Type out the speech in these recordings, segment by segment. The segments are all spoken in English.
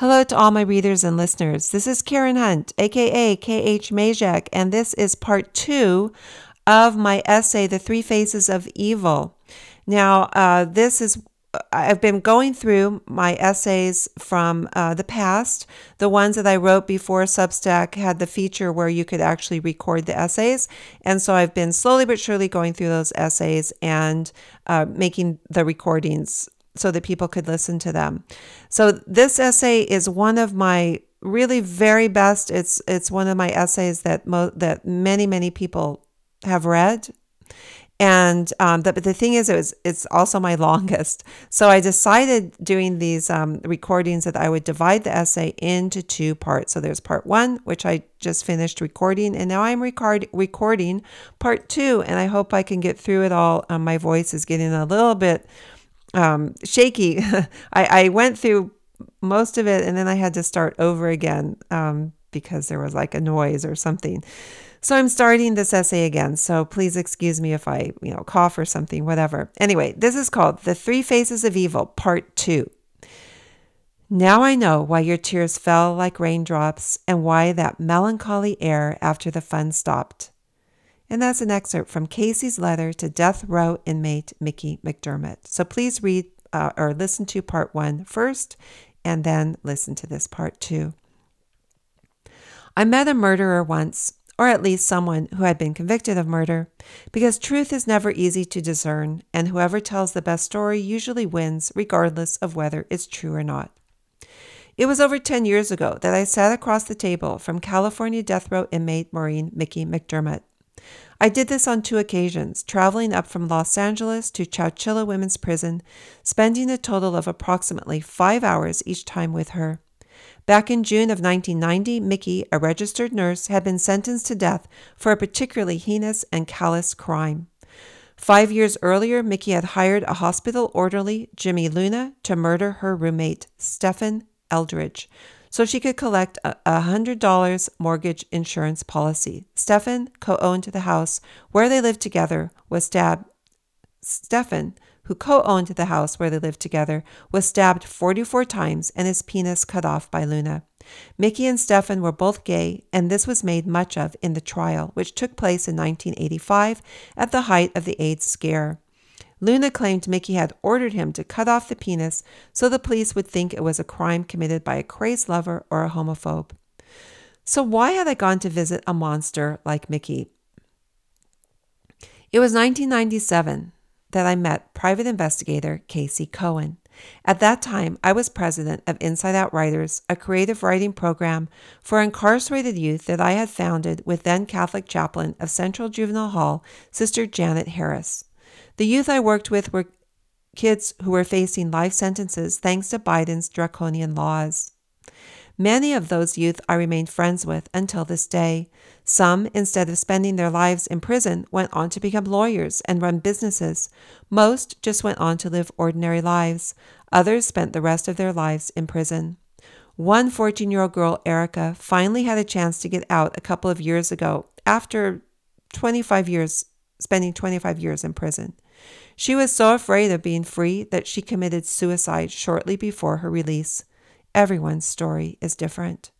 Hello to all my readers and listeners. This is Karen Hunt, aka KH Mezek, and this is part two of my essay, The Three Faces of Evil. Now, uh, this is I've been going through my essays from uh, the past, the ones that I wrote before Substack had the feature where you could actually record the essays. And so I've been slowly but surely going through those essays and uh, making the recordings so that people could listen to them. So this essay is one of my really very best. It's it's one of my essays that mo- that many many people have read and um, the, but the thing is, it was it's also my longest. So I decided doing these um, recordings that I would divide the essay into two parts. So there's part one, which I just finished recording, and now I'm record, recording part two, and I hope I can get through it all. Um, my voice is getting a little bit um, shaky. I, I, went through most of it, and then I had to start over again um, because there was like a noise or something. So I'm starting this essay again. So please excuse me if I, you know, cough or something, whatever. Anyway, this is called The Three Faces of Evil, Part 2. Now I know why your tears fell like raindrops and why that melancholy air after the fun stopped. And that's an excerpt from Casey's letter to death row inmate Mickey McDermott. So please read uh, or listen to part one first and then listen to this part two. I met a murderer once or at least someone who had been convicted of murder, because truth is never easy to discern, and whoever tells the best story usually wins, regardless of whether it's true or not. It was over 10 years ago that I sat across the table from California death row inmate Maureen Mickey McDermott. I did this on two occasions, traveling up from Los Angeles to Chowchilla Women's Prison, spending a total of approximately five hours each time with her. Back in June of 1990, Mickey, a registered nurse, had been sentenced to death for a particularly heinous and callous crime. Five years earlier, Mickey had hired a hospital orderly, Jimmy Luna, to murder her roommate, Stephan Eldridge, so she could collect a $100 mortgage insurance policy. Stephan, co owned the house where they lived together, was stabbed. Stephan who co owned the house where they lived together, was stabbed 44 times and his penis cut off by Luna. Mickey and Stephan were both gay, and this was made much of in the trial, which took place in 1985 at the height of the AIDS scare. Luna claimed Mickey had ordered him to cut off the penis so the police would think it was a crime committed by a crazed lover or a homophobe. So, why had I gone to visit a monster like Mickey? It was 1997 that I met private investigator Casey Cohen. At that time, I was president of Inside Out Writers, a creative writing program for incarcerated youth that I had founded with then Catholic chaplain of Central Juvenile Hall, Sister Janet Harris. The youth I worked with were kids who were facing life sentences thanks to Biden's draconian laws. Many of those youth I remained friends with until this day. Some, instead of spending their lives in prison, went on to become lawyers and run businesses. Most just went on to live ordinary lives. Others spent the rest of their lives in prison. One 14 year old girl, Erica, finally had a chance to get out a couple of years ago after 25 years, spending 25 years in prison. She was so afraid of being free that she committed suicide shortly before her release. Everyone's story is different.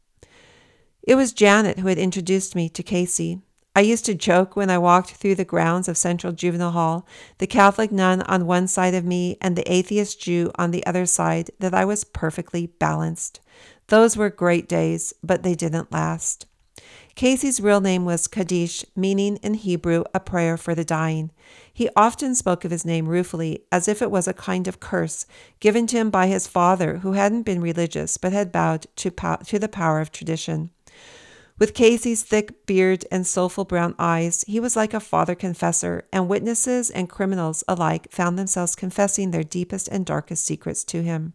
It was Janet who had introduced me to Casey. I used to joke when I walked through the grounds of Central Juvenile Hall, the Catholic nun on one side of me and the atheist Jew on the other side, that I was perfectly balanced. Those were great days, but they didn't last. Casey's real name was Kadish, meaning in Hebrew a prayer for the dying. He often spoke of his name ruefully, as if it was a kind of curse given to him by his father, who hadn't been religious but had bowed to, to the power of tradition. With Casey's thick beard and soulful brown eyes, he was like a father confessor, and witnesses and criminals alike found themselves confessing their deepest and darkest secrets to him.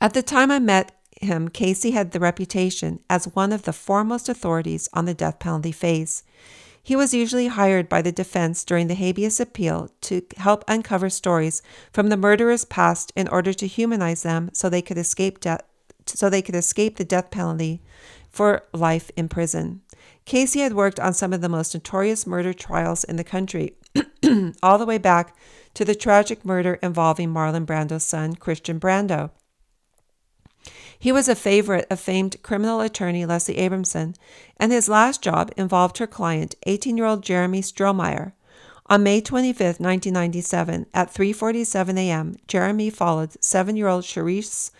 At the time I met him, Casey had the reputation as one of the foremost authorities on the death penalty phase. He was usually hired by the defense during the habeas appeal to help uncover stories from the murderer's past in order to humanize them so they could escape death so they could escape the death penalty for life in prison. Casey had worked on some of the most notorious murder trials in the country, all the way back to the tragic murder involving Marlon Brando's son, Christian Brando. He was a favorite of famed criminal attorney Leslie Abramson, and his last job involved her client, 18 year old Jeremy Strohmeyer. On May 25, 1997, at 3:47 a.m., Jeremy followed 7-year-old Sherrice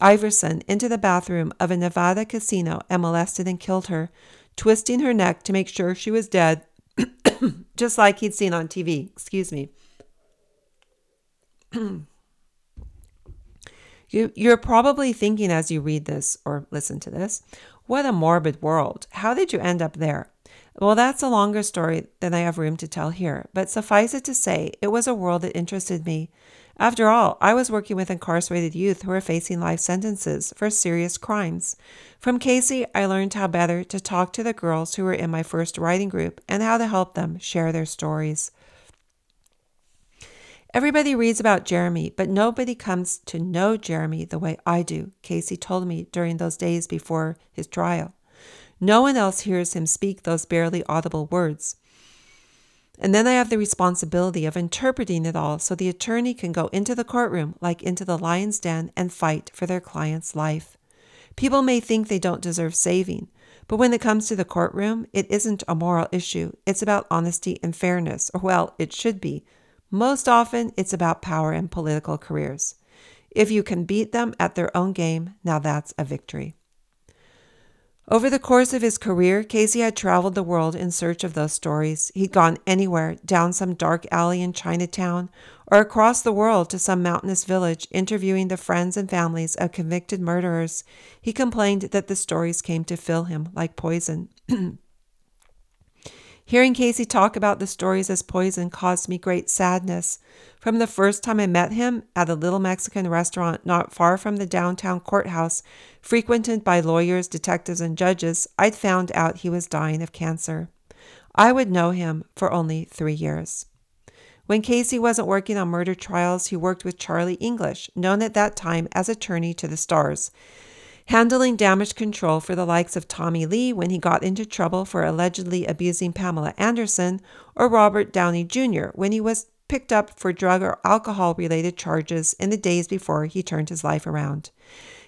Iverson into the bathroom of a Nevada casino and molested and killed her, twisting her neck to make sure she was dead, just like he'd seen on TV. Excuse me. You, you're probably thinking as you read this or listen to this, what a morbid world. How did you end up there? Well, that's a longer story than I have room to tell here, but suffice it to say, it was a world that interested me. After all, I was working with incarcerated youth who were facing life sentences for serious crimes. From Casey, I learned how better to talk to the girls who were in my first writing group and how to help them share their stories. Everybody reads about Jeremy, but nobody comes to know Jeremy the way I do, Casey told me during those days before his trial. No one else hears him speak those barely audible words. And then I have the responsibility of interpreting it all so the attorney can go into the courtroom like into the lion's den and fight for their client's life. People may think they don't deserve saving, but when it comes to the courtroom, it isn't a moral issue. It's about honesty and fairness, or well, it should be. Most often, it's about power and political careers. If you can beat them at their own game, now that's a victory. Over the course of his career, Casey had traveled the world in search of those stories. He'd gone anywhere, down some dark alley in Chinatown, or across the world to some mountainous village, interviewing the friends and families of convicted murderers. He complained that the stories came to fill him like poison. Hearing Casey talk about the stories as poison caused me great sadness. From the first time I met him at a little Mexican restaurant not far from the downtown courthouse, frequented by lawyers, detectives, and judges, I'd found out he was dying of cancer. I would know him for only three years. When Casey wasn't working on murder trials, he worked with Charlie English, known at that time as attorney to the stars handling damage control for the likes of Tommy Lee when he got into trouble for allegedly abusing Pamela Anderson, or Robert Downey Jr. when he was picked up for drug or alcohol related charges in the days before he turned his life around.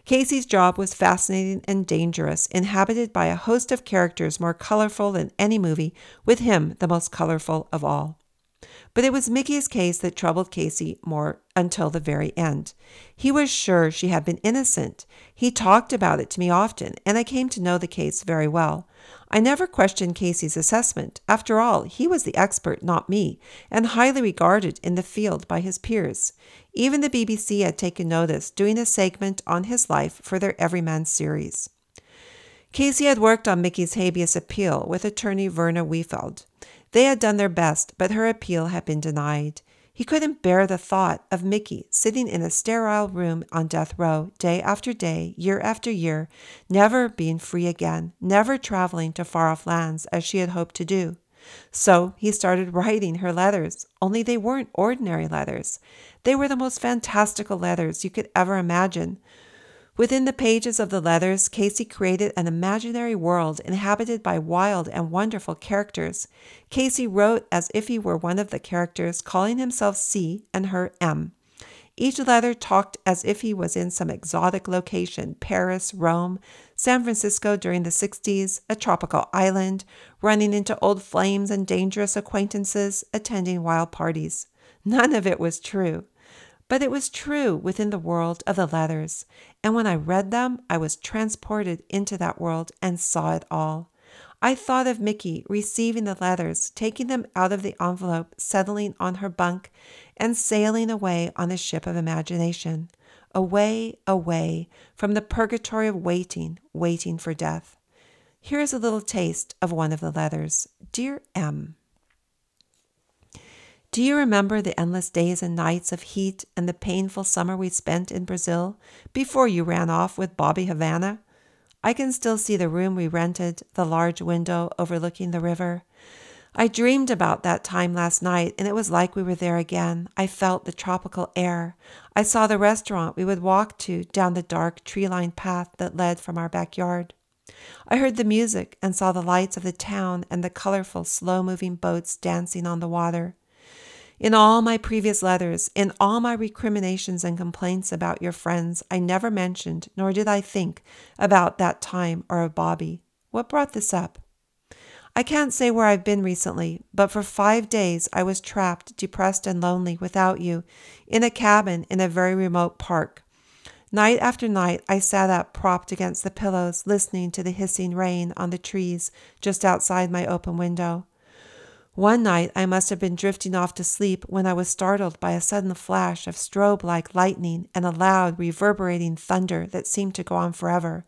Casey's job was fascinating and dangerous, inhabited by a host of characters more colorful than any movie, with him the most colorful of all. But it was Mickey's case that troubled Casey more until the very end. He was sure she had been innocent. He talked about it to me often, and I came to know the case very well. I never questioned Casey's assessment. After all, he was the expert, not me, and highly regarded in the field by his peers. Even the BBC had taken notice, doing a segment on his life for their Everyman series. Casey had worked on Mickey's habeas appeal with attorney Verna Wefald. They had done their best, but her appeal had been denied. He couldn't bear the thought of Mickey sitting in a sterile room on death row, day after day, year after year, never being free again, never traveling to far off lands as she had hoped to do. So he started writing her letters, only they weren't ordinary letters. They were the most fantastical letters you could ever imagine, Within the pages of the letters, Casey created an imaginary world inhabited by wild and wonderful characters. Casey wrote as if he were one of the characters, calling himself C and her M. Each letter talked as if he was in some exotic location Paris, Rome, San Francisco during the 60s, a tropical island, running into old flames and dangerous acquaintances, attending wild parties. None of it was true. But it was true within the world of the letters, and when I read them, I was transported into that world and saw it all. I thought of Mickey receiving the letters, taking them out of the envelope, settling on her bunk, and sailing away on a ship of imagination. Away, away from the purgatory of waiting, waiting for death. Here is a little taste of one of the letters Dear M. Do you remember the endless days and nights of heat and the painful summer we spent in Brazil before you ran off with Bobby Havana? I can still see the room we rented, the large window overlooking the river. I dreamed about that time last night, and it was like we were there again. I felt the tropical air. I saw the restaurant we would walk to down the dark tree lined path that led from our backyard. I heard the music and saw the lights of the town and the colorful, slow moving boats dancing on the water. In all my previous letters, in all my recriminations and complaints about your friends, I never mentioned, nor did I think, about that time or of Bobby. What brought this up? I can't say where I've been recently, but for five days I was trapped, depressed, and lonely without you, in a cabin in a very remote park. Night after night, I sat up, propped against the pillows, listening to the hissing rain on the trees just outside my open window. One night, I must have been drifting off to sleep when I was startled by a sudden flash of strobe like lightning and a loud, reverberating thunder that seemed to go on forever.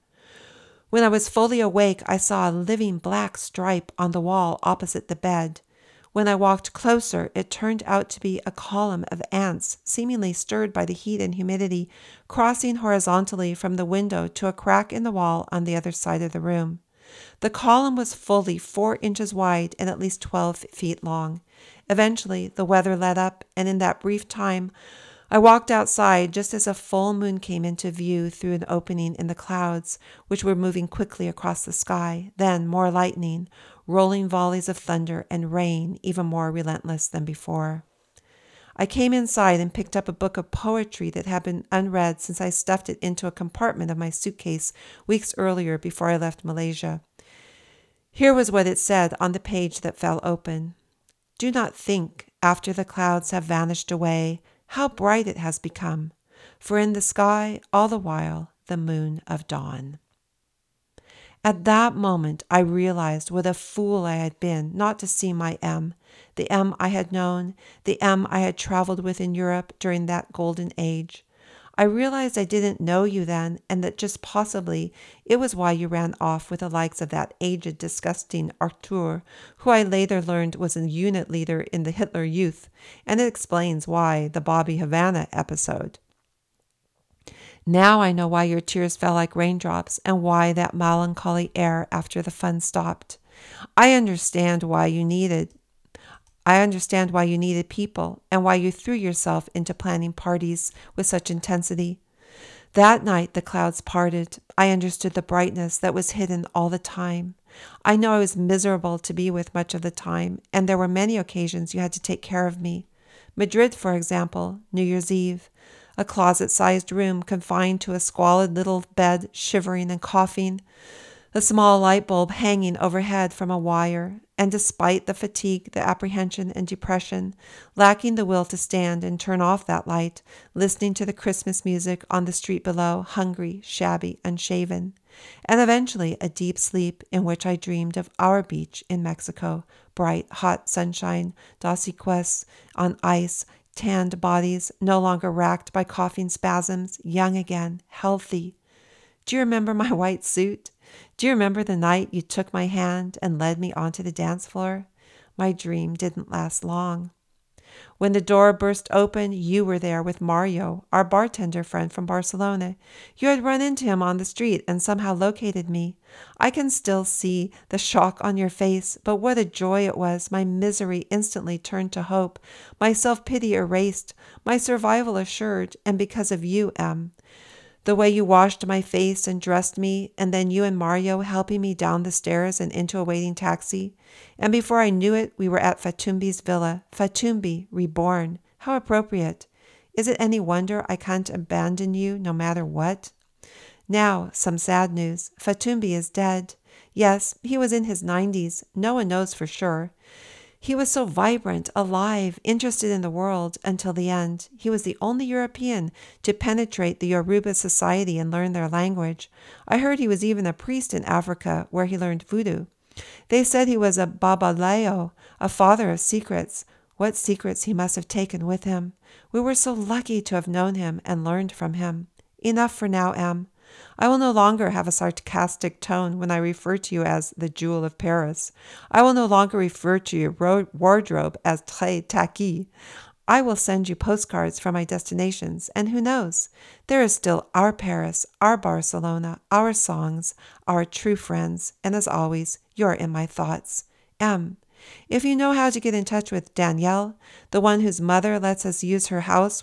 When I was fully awake, I saw a living black stripe on the wall opposite the bed. When I walked closer, it turned out to be a column of ants, seemingly stirred by the heat and humidity, crossing horizontally from the window to a crack in the wall on the other side of the room. The column was fully four inches wide and at least 12 feet long. Eventually, the weather let up, and in that brief time, I walked outside just as a full moon came into view through an opening in the clouds, which were moving quickly across the sky, then more lightning, rolling volleys of thunder, and rain even more relentless than before. I came inside and picked up a book of poetry that had been unread since I stuffed it into a compartment of my suitcase weeks earlier before I left Malaysia. Here was what it said on the page that fell open Do not think, after the clouds have vanished away, how bright it has become, for in the sky all the while the moon of dawn. At that moment, I realized what a fool I had been not to see my M, the M I had known, the M I had traveled with in Europe during that golden age. I realized I didn't know you then, and that just possibly it was why you ran off with the likes of that aged, disgusting Arthur, who I later learned was a unit leader in the Hitler Youth, and it explains why the Bobby Havana episode. Now I know why your tears fell like raindrops and why that melancholy air after the fun stopped. I understand why you needed I understand why you needed people and why you threw yourself into planning parties with such intensity. That night the clouds parted. I understood the brightness that was hidden all the time. I know I was miserable to be with much of the time, and there were many occasions you had to take care of me. Madrid, for example, New Year's Eve a closet sized room confined to a squalid little bed, shivering and coughing, a small light bulb hanging overhead from a wire, and despite the fatigue, the apprehension, and depression, lacking the will to stand and turn off that light, listening to the Christmas music on the street below, hungry, shabby, unshaven, and eventually a deep sleep in which I dreamed of our beach in Mexico, bright, hot sunshine, Dos Equis on ice, tanned bodies, no longer racked by coughing spasms, young again, healthy. Do you remember my white suit? Do you remember the night you took my hand and led me onto the dance floor? My dream didn't last long. When the door burst open, you were there with Mario, our bartender friend from Barcelona. You had run into him on the street and somehow located me. I can still see the shock on your face, but what a joy it was. My misery instantly turned to hope, my self pity erased, my survival assured, and because of you, M the way you washed my face and dressed me, and then you and Mario helping me down the stairs and into a waiting taxi. And before I knew it, we were at Fatumbi's villa. Fatumbi, reborn. How appropriate. Is it any wonder I can't abandon you no matter what? Now, some sad news. Fatumbi is dead. Yes, he was in his 90s. No one knows for sure. He was so vibrant, alive, interested in the world until the end. He was the only European to penetrate the Yoruba society and learn their language. I heard he was even a priest in Africa where he learned voodoo. They said he was a babalawo, a father of secrets. What secrets he must have taken with him. We were so lucky to have known him and learned from him. Enough for now, M. I will no longer have a sarcastic tone when I refer to you as the jewel of Paris. I will no longer refer to your wardrobe as très tacky. I will send you postcards from my destinations, and who knows? There is still our Paris, our Barcelona, our songs, our true friends, and as always, you're in my thoughts. M. If you know how to get in touch with Danielle, the one whose mother lets us use her house,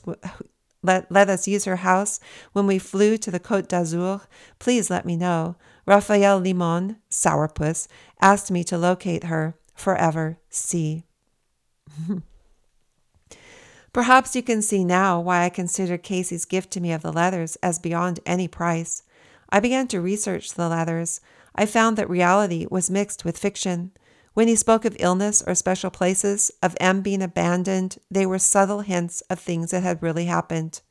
let, let us use her house when we flew to the Côte d'Azur. Please let me know. Raphael Limon, Sourpuss, asked me to locate her. Forever, C. Perhaps you can see now why I consider Casey's gift to me of the leathers as beyond any price. I began to research the leathers. I found that reality was mixed with fiction. When he spoke of illness or special places, of M being abandoned, they were subtle hints of things that had really happened.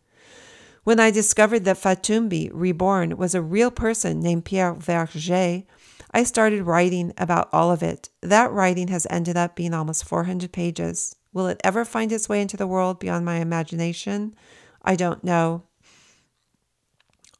When I discovered that Fatumbi, reborn, was a real person named Pierre Verger, I started writing about all of it. That writing has ended up being almost 400 pages. Will it ever find its way into the world beyond my imagination? I don't know.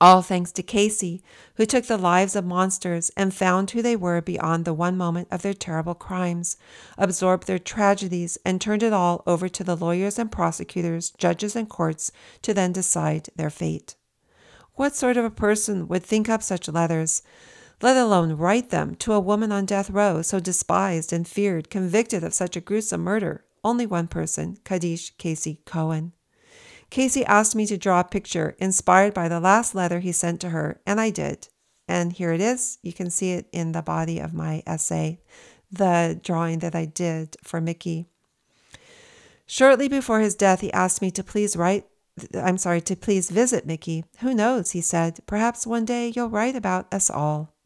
All thanks to Casey, who took the lives of monsters and found who they were beyond the one moment of their terrible crimes, absorbed their tragedies, and turned it all over to the lawyers and prosecutors, judges and courts to then decide their fate. What sort of a person would think up such letters, let alone write them to a woman on death row, so despised and feared, convicted of such a gruesome murder? Only one person, Kadish Casey Cohen. Casey asked me to draw a picture inspired by the last letter he sent to her, and I did. And here it is. You can see it in the body of my essay, the drawing that I did for Mickey. Shortly before his death, he asked me to please write, I'm sorry, to please visit Mickey. Who knows, he said, perhaps one day you'll write about us all.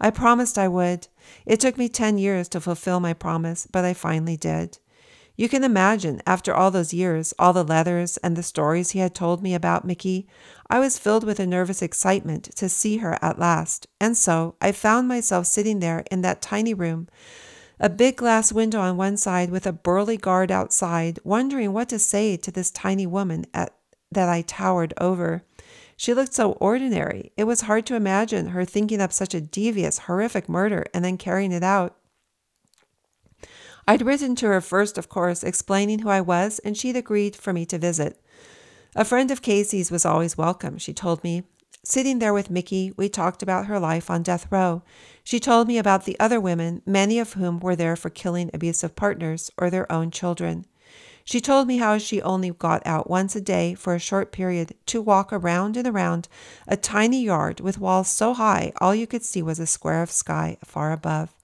I promised I would. It took me 10 years to fulfill my promise, but I finally did. You can imagine, after all those years, all the letters and the stories he had told me about Mickey, I was filled with a nervous excitement to see her at last. And so I found myself sitting there in that tiny room, a big glass window on one side with a burly guard outside, wondering what to say to this tiny woman at, that I towered over. She looked so ordinary. It was hard to imagine her thinking up such a devious, horrific murder and then carrying it out. I'd written to her first, of course, explaining who I was, and she'd agreed for me to visit. A friend of Casey's was always welcome, she told me. Sitting there with Mickey, we talked about her life on death row. She told me about the other women, many of whom were there for killing abusive partners or their own children. She told me how she only got out once a day for a short period to walk around and around a tiny yard with walls so high all you could see was a square of sky far above.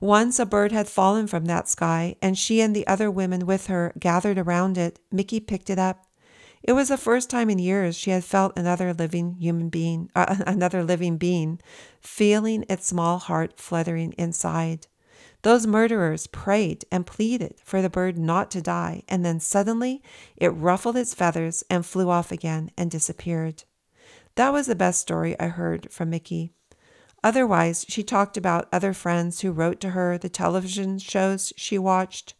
Once a bird had fallen from that sky, and she and the other women with her gathered around it. Mickey picked it up. It was the first time in years she had felt another living human being, uh, another living being, feeling its small heart fluttering inside. Those murderers prayed and pleaded for the bird not to die, and then suddenly it ruffled its feathers and flew off again and disappeared. That was the best story I heard from Mickey. Otherwise, she talked about other friends who wrote to her, the television shows she watched.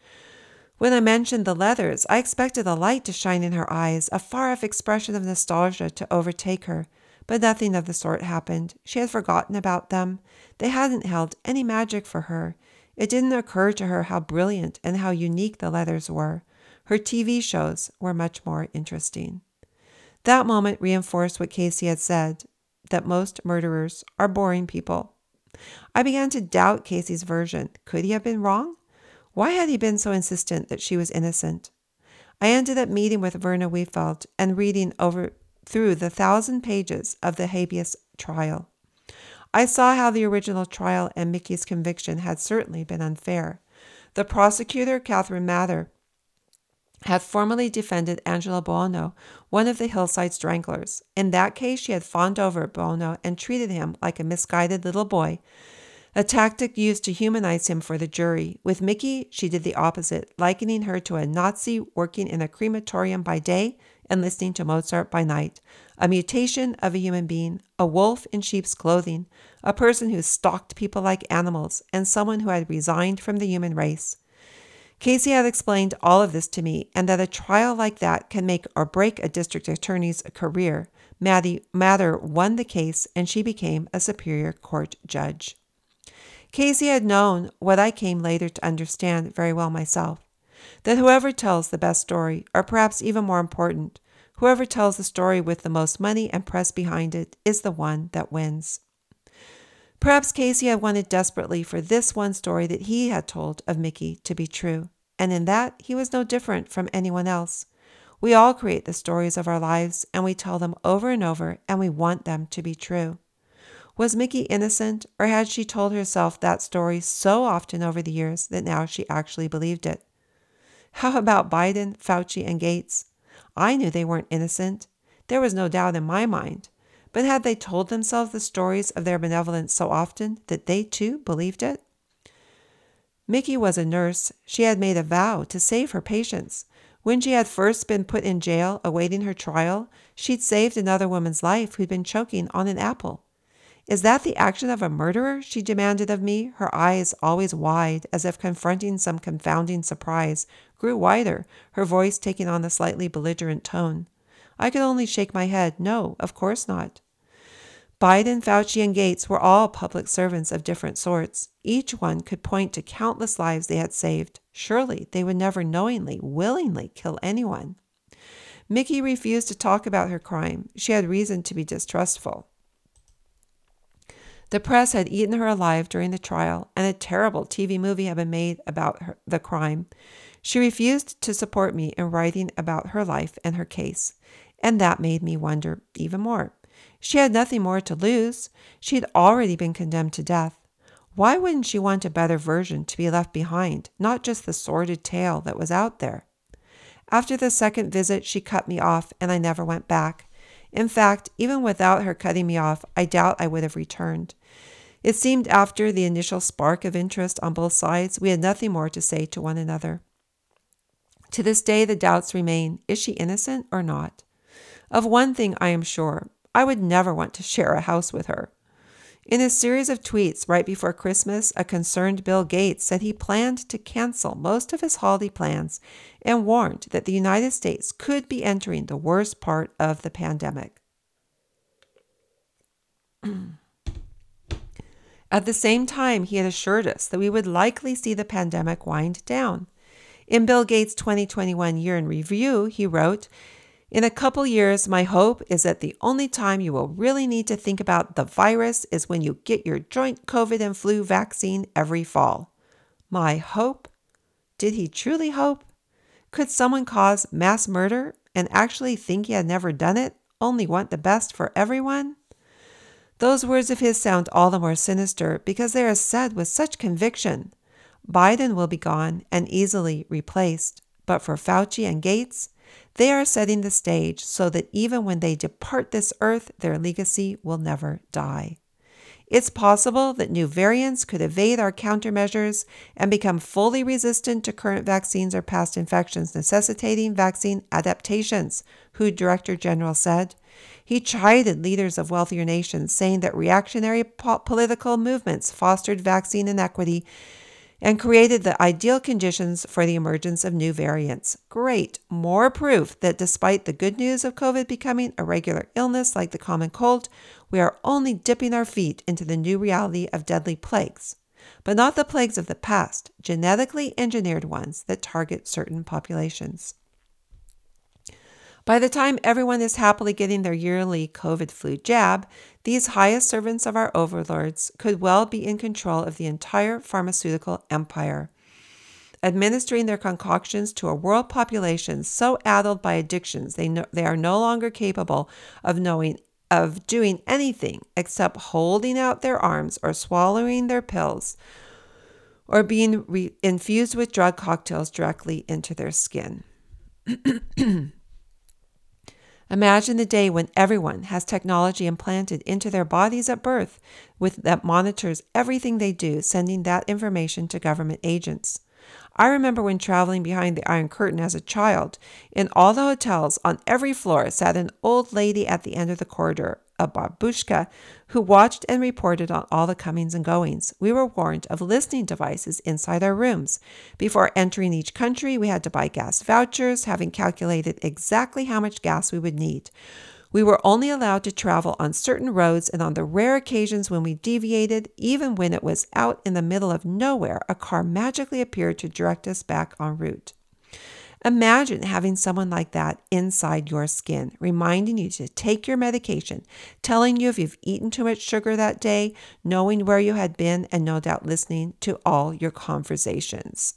When I mentioned the leathers, I expected a light to shine in her eyes, a far off expression of nostalgia to overtake her. But nothing of the sort happened. She had forgotten about them. They hadn't held any magic for her. It didn't occur to her how brilliant and how unique the leathers were. Her TV shows were much more interesting. That moment reinforced what Casey had said that most murderers are boring people. I began to doubt Casey's version. Could he have been wrong? Why had he been so insistent that she was innocent? I ended up meeting with Verna Wefald and reading over through the thousand pages of the habeas trial. I saw how the original trial and Mickey's conviction had certainly been unfair. The prosecutor, Katherine Mader, had formerly defended Angelo Buono, one of the hillside stranglers. In that case, she had fawned over Buono and treated him like a misguided little boy, a tactic used to humanize him for the jury. With Mickey, she did the opposite, likening her to a Nazi working in a crematorium by day and listening to Mozart by night. A mutation of a human being, a wolf in sheep's clothing, a person who stalked people like animals, and someone who had resigned from the human race. Casey had explained all of this to me and that a trial like that can make or break a district attorney's career. Maddie Mader won the case and she became a superior court judge. Casey had known what I came later to understand very well myself that whoever tells the best story, or perhaps even more important, whoever tells the story with the most money and press behind it, is the one that wins. Perhaps Casey had wanted desperately for this one story that he had told of Mickey to be true, and in that he was no different from anyone else. We all create the stories of our lives, and we tell them over and over, and we want them to be true. Was Mickey innocent, or had she told herself that story so often over the years that now she actually believed it? How about Biden, Fauci, and Gates? I knew they weren't innocent. There was no doubt in my mind. But had they told themselves the stories of their benevolence so often that they too believed it? Mickey was a nurse. She had made a vow to save her patients. When she had first been put in jail awaiting her trial, she'd saved another woman's life who'd been choking on an apple. Is that the action of a murderer? she demanded of me, her eyes always wide, as if confronting some confounding surprise, grew wider, her voice taking on a slightly belligerent tone. I could only shake my head. No, of course not. Biden, Fauci, and Gates were all public servants of different sorts. Each one could point to countless lives they had saved. Surely they would never knowingly, willingly kill anyone. Mickey refused to talk about her crime. She had reason to be distrustful. The press had eaten her alive during the trial, and a terrible TV movie had been made about her, the crime. She refused to support me in writing about her life and her case, and that made me wonder even more. She had nothing more to lose. She had already been condemned to death. Why wouldn't she want a better version to be left behind, not just the sordid tale that was out there? After the second visit, she cut me off, and I never went back. In fact, even without her cutting me off, I doubt I would have returned. It seemed after the initial spark of interest on both sides, we had nothing more to say to one another. To this day, the doubts remain is she innocent or not? Of one thing I am sure I would never want to share a house with her. In a series of tweets right before Christmas, a concerned Bill Gates said he planned to cancel most of his holiday plans and warned that the United States could be entering the worst part of the pandemic. At the same time, he had assured us that we would likely see the pandemic wind down. In Bill Gates' 2021 year in review, he wrote, in a couple years, my hope is that the only time you will really need to think about the virus is when you get your joint COVID and flu vaccine every fall. My hope? Did he truly hope? Could someone cause mass murder and actually think he had never done it, only want the best for everyone? Those words of his sound all the more sinister because they are said with such conviction. Biden will be gone and easily replaced, but for Fauci and Gates, they are setting the stage so that even when they depart this earth, their legacy will never die. It's possible that new variants could evade our countermeasures and become fully resistant to current vaccines or past infections, necessitating vaccine adaptations, WHO Director General said. He chided leaders of wealthier nations, saying that reactionary po- political movements fostered vaccine inequity and created the ideal conditions for the emergence of new variants. Great, more proof that despite the good news of COVID becoming a regular illness like the common cold, we are only dipping our feet into the new reality of deadly plagues. But not the plagues of the past, genetically engineered ones that target certain populations. By the time everyone is happily getting their yearly COVID flu jab, these highest servants of our overlords could well be in control of the entire pharmaceutical empire, administering their concoctions to a world population so addled by addictions they, no, they are no longer capable of knowing of doing anything except holding out their arms or swallowing their pills or being re- infused with drug cocktails directly into their skin. Imagine the day when everyone has technology implanted into their bodies at birth with that monitors everything they do, sending that information to government agents. I remember when traveling behind the Iron Curtain as a child. In all the hotels, on every floor, sat an old lady at the end of the corridor, a babushka, who watched and reported on all the comings and goings. We were warned of listening devices inside our rooms. Before entering each country, we had to buy gas vouchers, having calculated exactly how much gas we would need. We were only allowed to travel on certain roads, and on the rare occasions when we deviated, even when it was out in the middle of nowhere, a car magically appeared to direct us back en route. Imagine having someone like that inside your skin, reminding you to take your medication, telling you if you've eaten too much sugar that day, knowing where you had been, and no doubt listening to all your conversations.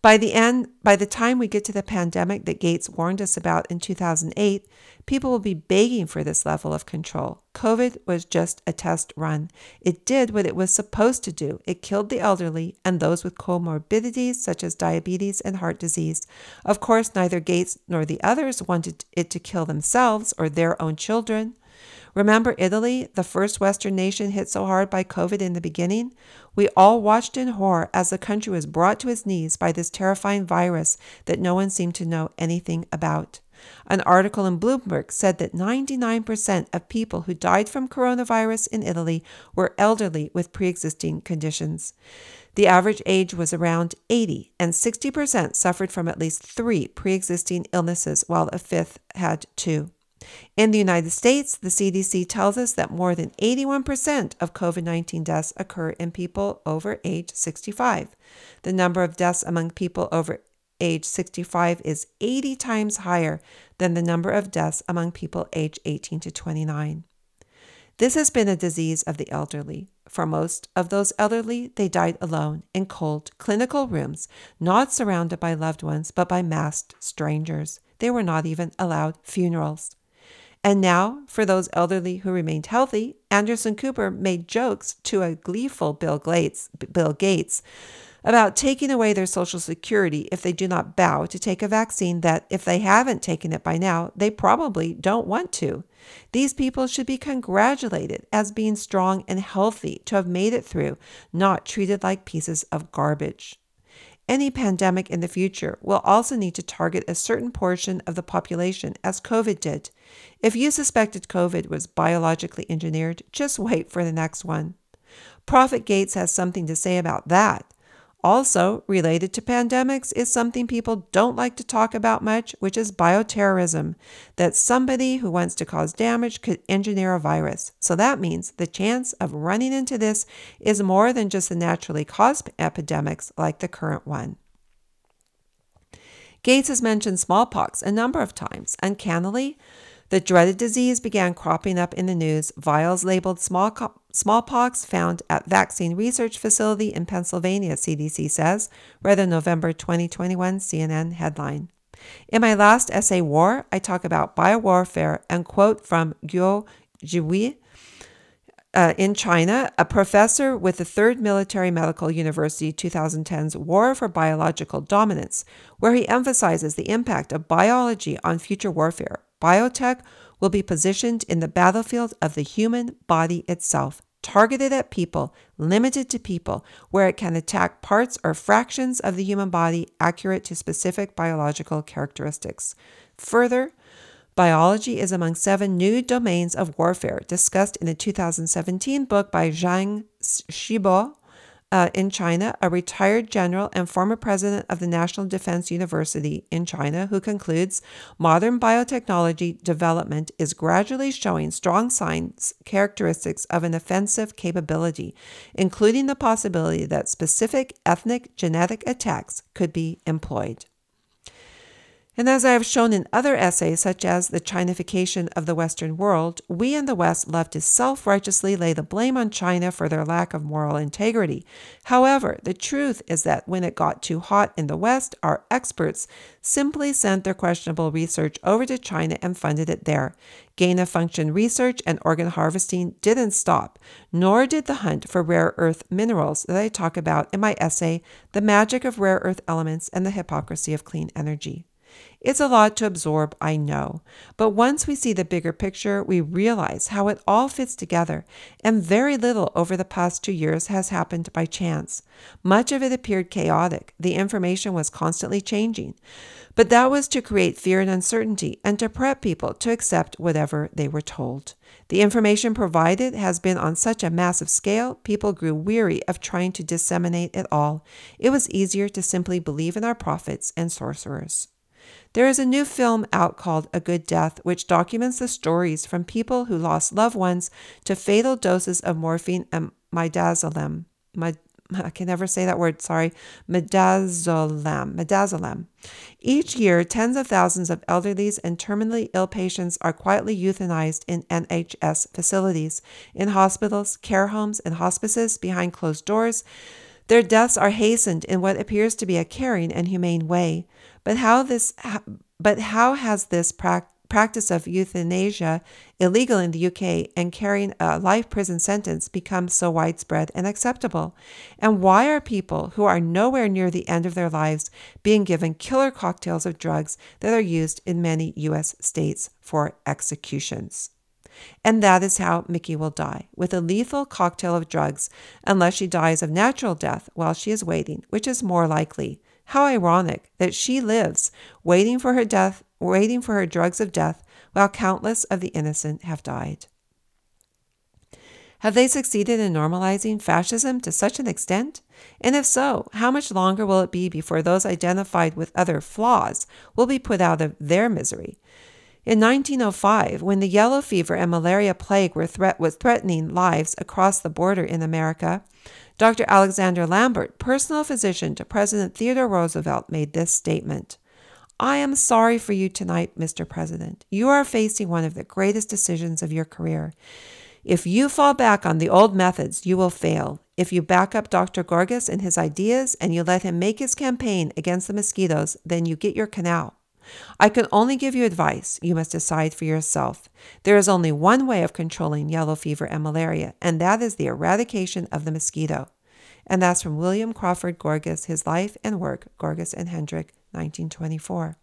By the end, by the time we get to the pandemic that Gates warned us about in 2008, people will be begging for this level of control. COVID was just a test run. It did what it was supposed to do. It killed the elderly and those with comorbidities such as diabetes and heart disease. Of course, neither Gates nor the others wanted it to kill themselves or their own children. Remember Italy, the first Western nation hit so hard by COVID in the beginning? We all watched in horror as the country was brought to its knees by this terrifying virus that no one seemed to know anything about. An article in Bloomberg said that 99% of people who died from coronavirus in Italy were elderly with pre existing conditions. The average age was around 80, and 60% suffered from at least three pre existing illnesses, while a fifth had two. In the United States, the CDC tells us that more than 81% of COVID 19 deaths occur in people over age 65. The number of deaths among people over age 65 is 80 times higher than the number of deaths among people age 18 to 29. This has been a disease of the elderly. For most of those elderly, they died alone in cold clinical rooms, not surrounded by loved ones, but by masked strangers. They were not even allowed funerals. And now, for those elderly who remained healthy, Anderson Cooper made jokes to a gleeful Bill Gates, Bill Gates about taking away their Social Security if they do not bow to take a vaccine that, if they haven't taken it by now, they probably don't want to. These people should be congratulated as being strong and healthy to have made it through, not treated like pieces of garbage. Any pandemic in the future will also need to target a certain portion of the population, as COVID did. If you suspected COVID was biologically engineered, just wait for the next one. Prophet Gates has something to say about that. Also, related to pandemics is something people don't like to talk about much, which is bioterrorism. That somebody who wants to cause damage could engineer a virus. So that means the chance of running into this is more than just the naturally caused epidemics like the current one. Gates has mentioned smallpox a number of times. Uncannily, the dreaded disease began cropping up in the news. Vials labeled small smallpox found at vaccine research facility in Pennsylvania, CDC says, read a November 2021 CNN headline. In my last essay, War, I talk about biowarfare and quote from Guo Jiwei, uh, in China, a professor with the Third Military Medical University 2010's War for Biological Dominance, where he emphasizes the impact of biology on future warfare. Biotech will be positioned in the battlefield of the human body itself, targeted at people, limited to people, where it can attack parts or fractions of the human body accurate to specific biological characteristics. Further, biology is among seven new domains of warfare discussed in a 2017 book by Zhang Shibo uh, in China, a retired general and former president of the National Defense University in China, who concludes modern biotechnology development is gradually showing strong signs characteristics of an offensive capability, including the possibility that specific ethnic genetic attacks could be employed. And as I have shown in other essays, such as The Chinification of the Western World, we in the West love to self righteously lay the blame on China for their lack of moral integrity. However, the truth is that when it got too hot in the West, our experts simply sent their questionable research over to China and funded it there. Gain of function research and organ harvesting didn't stop, nor did the hunt for rare earth minerals that I talk about in my essay, The Magic of Rare Earth Elements and the Hypocrisy of Clean Energy. It's a lot to absorb, I know, but once we see the bigger picture, we realize how it all fits together, and very little over the past two years has happened by chance. Much of it appeared chaotic, the information was constantly changing, but that was to create fear and uncertainty and to prep people to accept whatever they were told. The information provided has been on such a massive scale, people grew weary of trying to disseminate it all. It was easier to simply believe in our prophets and sorcerers. There is a new film out called A Good Death, which documents the stories from people who lost loved ones to fatal doses of morphine and midazolam. I can never say that word, sorry. Midazolam. Midazolam. Each year, tens of thousands of elderly and terminally ill patients are quietly euthanized in NHS facilities, in hospitals, care homes, and hospices behind closed doors. Their deaths are hastened in what appears to be a caring and humane way. But how this but how has this practice practice of euthanasia, illegal in the UK, and carrying a life prison sentence become so widespread and acceptable? And why are people who are nowhere near the end of their lives being given killer cocktails of drugs that are used in many US states for executions? And that is how Mickey will die, with a lethal cocktail of drugs, unless she dies of natural death while she is waiting, which is more likely. How ironic that she lives, waiting for her death, waiting for her drugs of death, while countless of the innocent have died. Have they succeeded in normalizing fascism to such an extent? And if so, how much longer will it be before those identified with other flaws will be put out of their misery? In 1905, when the yellow fever and malaria plague were threat- was threatening lives across the border in America, Dr. Alexander Lambert, personal physician to President Theodore Roosevelt, made this statement I am sorry for you tonight, Mr. President. You are facing one of the greatest decisions of your career. If you fall back on the old methods, you will fail. If you back up Dr. Gorgas and his ideas and you let him make his campaign against the mosquitoes, then you get your canal. I can only give you advice. You must decide for yourself. There is only one way of controlling yellow fever and malaria, and that is the eradication of the mosquito. And that's from William Crawford Gorgas, his life and work, Gorgas and Hendrick, 1924.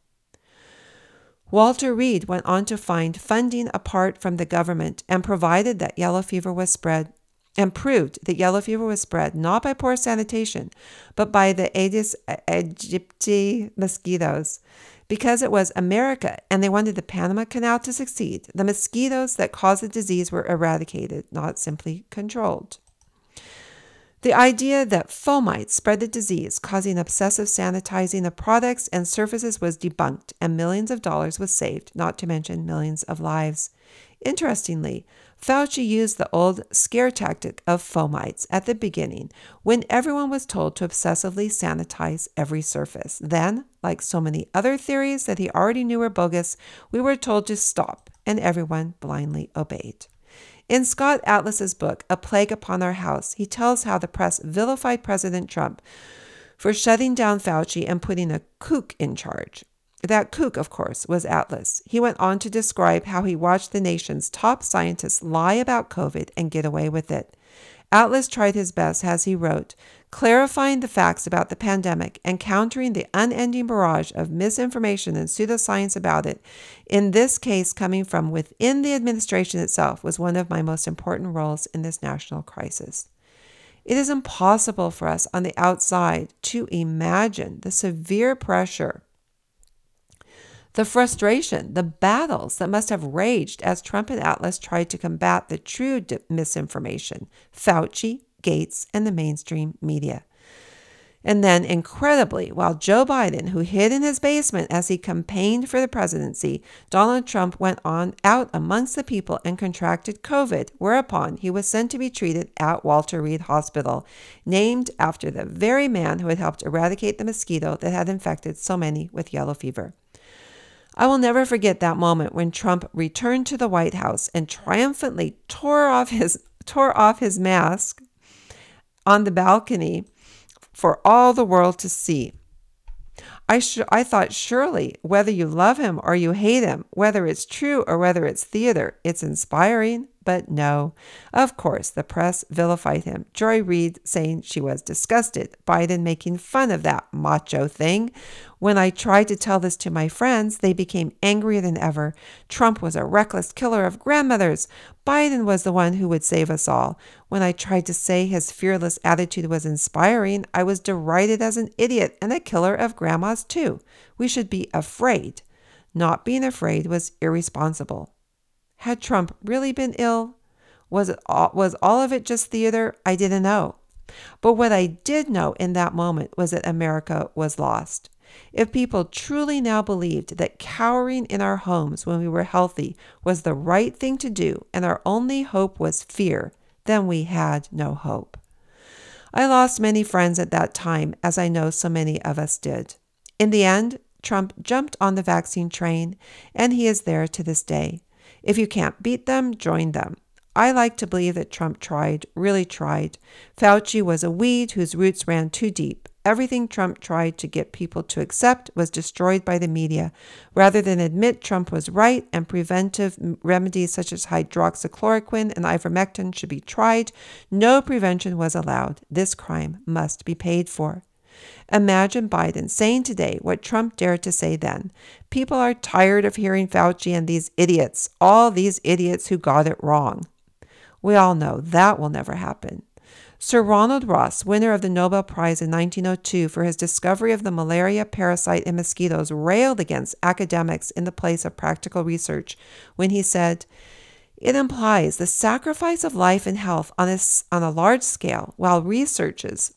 Walter Reed went on to find funding apart from the government and provided that yellow fever was spread and proved that yellow fever was spread not by poor sanitation, but by the Aedes aegypti mosquitoes. Because it was America and they wanted the Panama Canal to succeed, the mosquitoes that caused the disease were eradicated, not simply controlled. The idea that fomites spread the disease, causing obsessive sanitizing of products and surfaces, was debunked, and millions of dollars was saved, not to mention millions of lives. Interestingly, Fauci used the old scare tactic of fomites at the beginning when everyone was told to obsessively sanitize every surface. Then, like so many other theories that he already knew were bogus, we were told to stop, and everyone blindly obeyed. In Scott Atlas's book, A Plague Upon Our House, he tells how the press vilified President Trump for shutting down Fauci and putting a kook in charge. That kook, of course, was Atlas. He went on to describe how he watched the nation's top scientists lie about COVID and get away with it. Atlas tried his best, as he wrote, clarifying the facts about the pandemic and countering the unending barrage of misinformation and pseudoscience about it, in this case coming from within the administration itself, was one of my most important roles in this national crisis. It is impossible for us on the outside to imagine the severe pressure the frustration, the battles that must have raged as Trump and Atlas tried to combat the true misinformation Fauci, Gates, and the mainstream media. And then, incredibly, while Joe Biden, who hid in his basement as he campaigned for the presidency, Donald Trump went on out amongst the people and contracted COVID, whereupon he was sent to be treated at Walter Reed Hospital, named after the very man who had helped eradicate the mosquito that had infected so many with yellow fever. I will never forget that moment when Trump returned to the White House and triumphantly tore off his tore off his mask on the balcony for all the world to see. I, sh- I thought surely whether you love him or you hate him, whether it's true or whether it's theater, it's inspiring. But no, of course, the press vilified him. Joy Reid saying she was disgusted. Biden making fun of that macho thing. When I tried to tell this to my friends, they became angrier than ever. Trump was a reckless killer of grandmothers. Biden was the one who would save us all. When I tried to say his fearless attitude was inspiring, I was derided as an idiot and a killer of grandmas, too. We should be afraid. Not being afraid was irresponsible. Had Trump really been ill? Was it all, was all of it just theater? I didn't know. But what I did know in that moment was that America was lost. If people truly now believed that cowering in our homes when we were healthy was the right thing to do and our only hope was fear, then we had no hope. I lost many friends at that time, as I know so many of us did. In the end, Trump jumped on the vaccine train, and he is there to this day. If you can't beat them, join them. I like to believe that Trump tried, really tried. Fauci was a weed whose roots ran too deep. Everything Trump tried to get people to accept was destroyed by the media. Rather than admit Trump was right and preventive remedies such as hydroxychloroquine and ivermectin should be tried, no prevention was allowed. This crime must be paid for. Imagine Biden saying today what Trump dared to say then. People are tired of hearing Fauci and these idiots, all these idiots who got it wrong. We all know that will never happen. Sir Ronald Ross, winner of the Nobel Prize in 1902 for his discovery of the malaria parasite in mosquitoes, railed against academics in the place of practical research when he said, it implies the sacrifice of life and health on a, on a large scale, while researches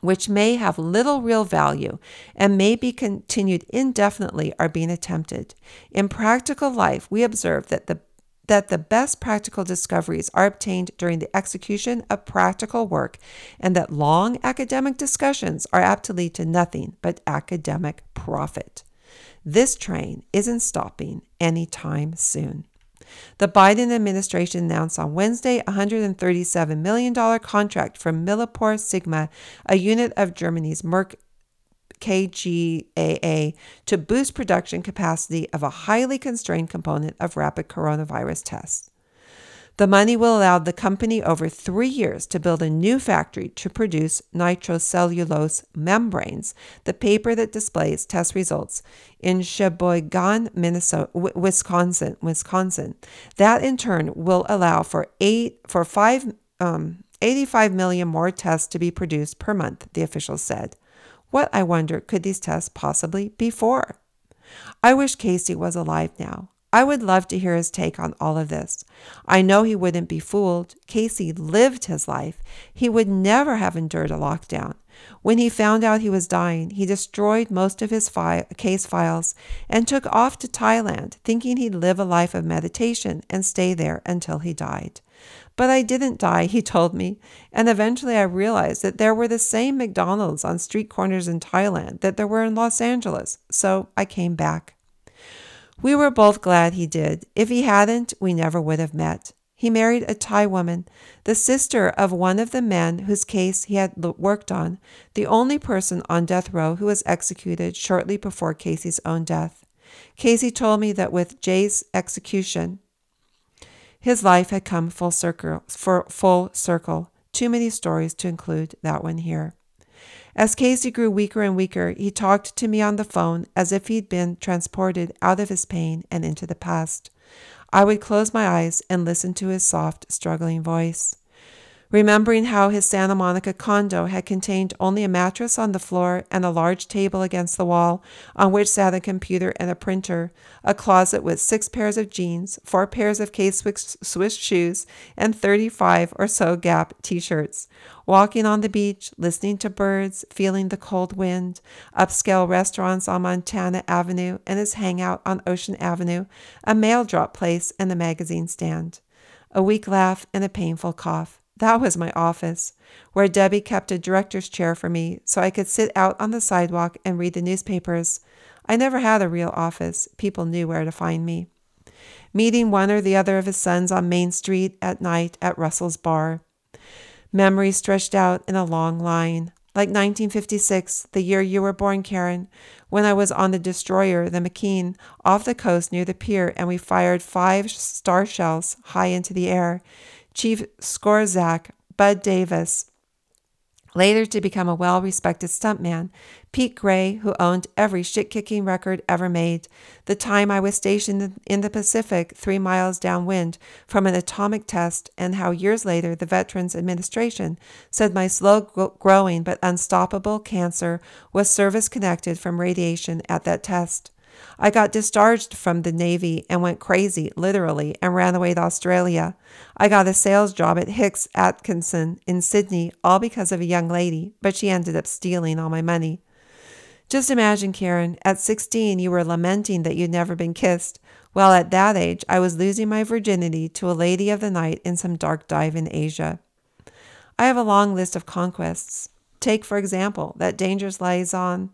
which may have little real value and may be continued indefinitely are being attempted. In practical life, we observe that the that the best practical discoveries are obtained during the execution of practical work, and that long academic discussions are apt to lead to nothing but academic profit. This train isn't stopping anytime soon. The Biden administration announced on Wednesday a $137 million contract from Millipore Sigma, a unit of Germany's Merck KGaA to boost production capacity of a highly constrained component of rapid coronavirus tests. The money will allow the company over three years to build a new factory to produce nitrocellulose membranes, the paper that displays test results in Sheboygan, Minnesota, Wisconsin. Wisconsin. That in turn will allow for eight for five. Um, 85 million more tests to be produced per month, the official said. What, I wonder, could these tests possibly be for? I wish Casey was alive now. I would love to hear his take on all of this. I know he wouldn't be fooled. Casey lived his life. He would never have endured a lockdown. When he found out he was dying, he destroyed most of his case files and took off to Thailand, thinking he'd live a life of meditation and stay there until he died. But I didn't die, he told me, and eventually I realized that there were the same McDonald's on street corners in Thailand that there were in Los Angeles, so I came back. We were both glad he did. If he hadn't, we never would have met. He married a Thai woman, the sister of one of the men whose case he had worked on, the only person on death row who was executed shortly before Casey's own death. Casey told me that with Jay's execution, his life had come full circle, full circle. Too many stories to include that one here. As Casey grew weaker and weaker, he talked to me on the phone as if he'd been transported out of his pain and into the past. I would close my eyes and listen to his soft, struggling voice. Remembering how his Santa Monica condo had contained only a mattress on the floor and a large table against the wall on which sat a computer and a printer, a closet with six pairs of jeans, four pairs of K Swiss shoes, and 35 or so Gap t shirts. Walking on the beach, listening to birds, feeling the cold wind, upscale restaurants on Montana Avenue and his hangout on Ocean Avenue, a mail drop place and the magazine stand. A weak laugh and a painful cough. That was my office, where Debbie kept a director's chair for me so I could sit out on the sidewalk and read the newspapers. I never had a real office. People knew where to find me. Meeting one or the other of his sons on Main Street at night at Russell's Bar. Memories stretched out in a long line. Like 1956, the year you were born, Karen, when I was on the destroyer, the McKean, off the coast near the pier, and we fired five star shells high into the air. Chief Skorzak, Bud Davis, later to become a well respected stuntman, Pete Gray, who owned every shit kicking record ever made, the time I was stationed in the Pacific three miles downwind from an atomic test, and how years later the Veterans Administration said my slow growing but unstoppable cancer was service connected from radiation at that test. I got discharged from the Navy and went crazy, literally, and ran away to Australia. I got a sales job at Hicks Atkinson in Sydney, all because of a young lady, but she ended up stealing all my money. Just imagine, Karen, at 16, you were lamenting that you'd never been kissed. Well, at that age, I was losing my virginity to a lady of the night in some dark dive in Asia. I have a long list of conquests. Take, for example, that dangerous liaison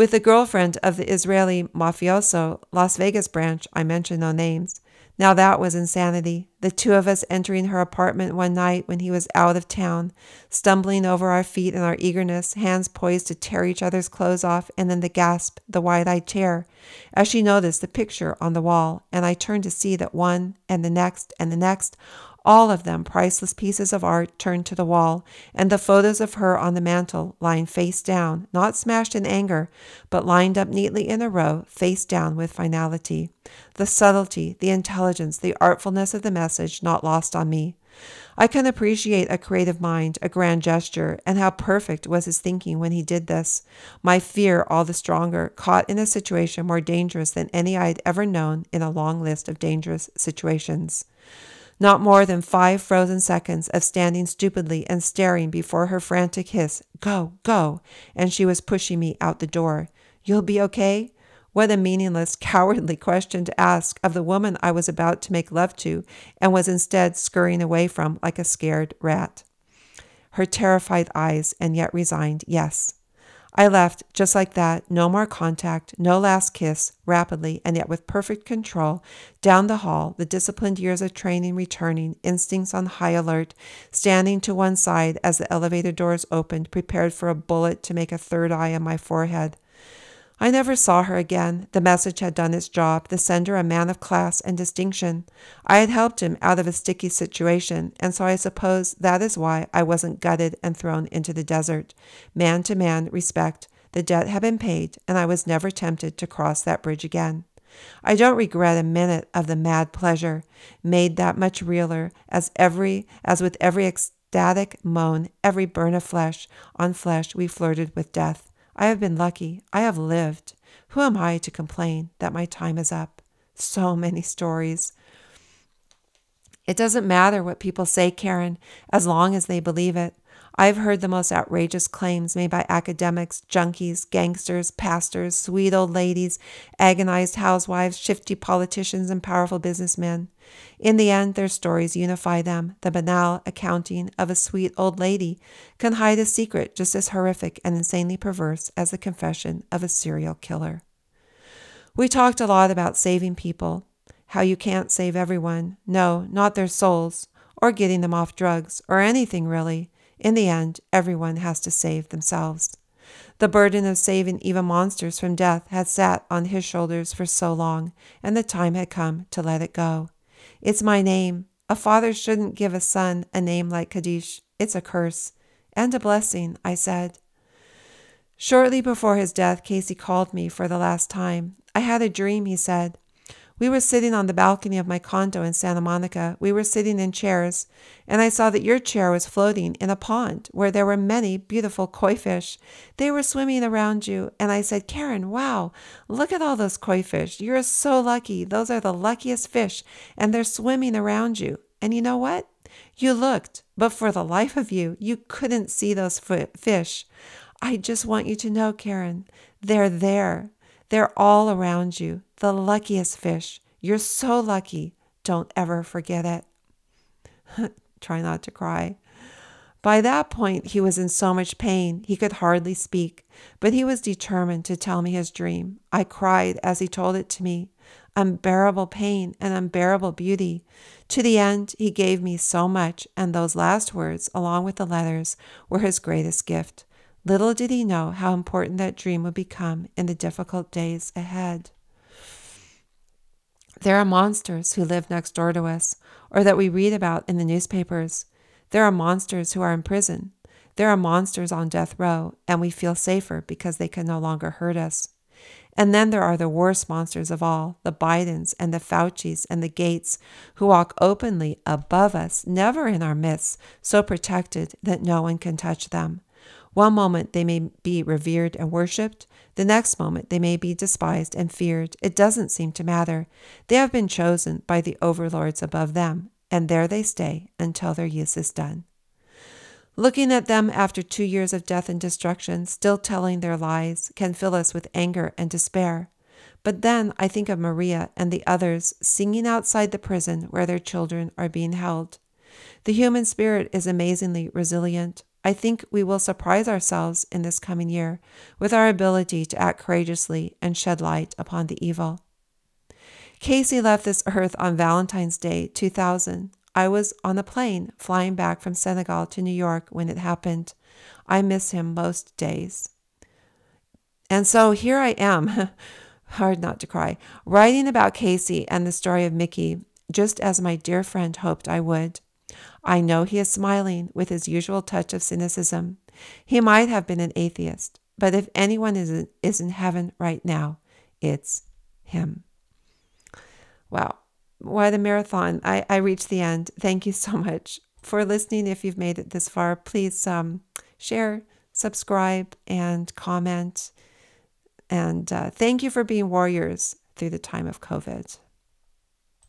with the girlfriend of the Israeli mafioso Las Vegas branch, I mention no names. Now that was insanity. the two of us entering her apartment one night when he was out of town, stumbling over our feet in our eagerness, hands poised to tear each other's clothes off, and then the gasp, the wide eyed tear, as she noticed the picture on the wall, and I turned to see that one, and the next, and the next, all of them priceless pieces of art turned to the wall, and the photos of her on the mantel lying face down, not smashed in anger, but lined up neatly in a row, face down with finality. The subtlety, the intelligence, the artfulness of the message not lost on me. I can appreciate a creative mind, a grand gesture, and how perfect was his thinking when he did this. My fear all the stronger, caught in a situation more dangerous than any I had ever known in a long list of dangerous situations. Not more than five frozen seconds of standing stupidly and staring before her frantic hiss, Go, go, and she was pushing me out the door. You'll be okay? What a meaningless, cowardly question to ask of the woman I was about to make love to and was instead scurrying away from like a scared rat. Her terrified eyes, and yet resigned, yes. I left just like that, no more contact, no last kiss, rapidly and yet with perfect control, down the hall, the disciplined years of training returning, instincts on high alert, standing to one side as the elevator doors opened, prepared for a bullet to make a third eye on my forehead. I never saw her again. The message had done its job, the sender a man of class and distinction. I had helped him out of a sticky situation, and so I suppose that is why I wasn't gutted and thrown into the desert. Man to man respect. The debt had been paid, and I was never tempted to cross that bridge again. I don't regret a minute of the mad pleasure, made that much realer as every as with every ecstatic moan, every burn of flesh on flesh we flirted with death. I have been lucky. I have lived. Who am I to complain that my time is up? So many stories. It doesn't matter what people say, Karen, as long as they believe it. I've heard the most outrageous claims made by academics, junkies, gangsters, pastors, sweet old ladies, agonized housewives, shifty politicians, and powerful businessmen. In the end, their stories unify them. The banal accounting of a sweet old lady can hide a secret just as horrific and insanely perverse as the confession of a serial killer. We talked a lot about saving people, how you can't save everyone. No, not their souls, or getting them off drugs, or anything really. In the end, everyone has to save themselves. The burden of saving even monsters from death had sat on his shoulders for so long, and the time had come to let it go. It's my name. A father shouldn't give a son a name like Kadish. It's a curse. And a blessing, I said. Shortly before his death, Casey called me for the last time. I had a dream, he said. We were sitting on the balcony of my condo in Santa Monica. We were sitting in chairs, and I saw that your chair was floating in a pond where there were many beautiful koi fish. They were swimming around you, and I said, Karen, wow, look at all those koi fish. You're so lucky. Those are the luckiest fish, and they're swimming around you. And you know what? You looked, but for the life of you, you couldn't see those fish. I just want you to know, Karen, they're there. They're all around you the luckiest fish. You're so lucky. Don't ever forget it. Try not to cry. By that point, he was in so much pain he could hardly speak, but he was determined to tell me his dream. I cried as he told it to me. Unbearable pain and unbearable beauty. To the end, he gave me so much, and those last words, along with the letters, were his greatest gift. Little did he know how important that dream would become in the difficult days ahead. There are monsters who live next door to us, or that we read about in the newspapers. There are monsters who are in prison. There are monsters on death row, and we feel safer because they can no longer hurt us. And then there are the worst monsters of all, the Bidens and the Faucis and the Gates, who walk openly above us, never in our midst, so protected that no one can touch them. One moment they may be revered and worshipped, the next moment they may be despised and feared. It doesn't seem to matter. They have been chosen by the overlords above them, and there they stay until their use is done. Looking at them after two years of death and destruction, still telling their lies, can fill us with anger and despair. But then I think of Maria and the others singing outside the prison where their children are being held. The human spirit is amazingly resilient. I think we will surprise ourselves in this coming year with our ability to act courageously and shed light upon the evil. Casey left this earth on Valentine's Day 2000. I was on the plane flying back from Senegal to New York when it happened. I miss him most days. And so here I am, hard not to cry, writing about Casey and the story of Mickey, just as my dear friend hoped I would. I know he is smiling with his usual touch of cynicism. He might have been an atheist, but if anyone is in, is in heaven right now, it's him. Wow, what a marathon. I, I reached the end. Thank you so much for listening. If you've made it this far, please um, share, subscribe, and comment. And uh, thank you for being warriors through the time of COVID.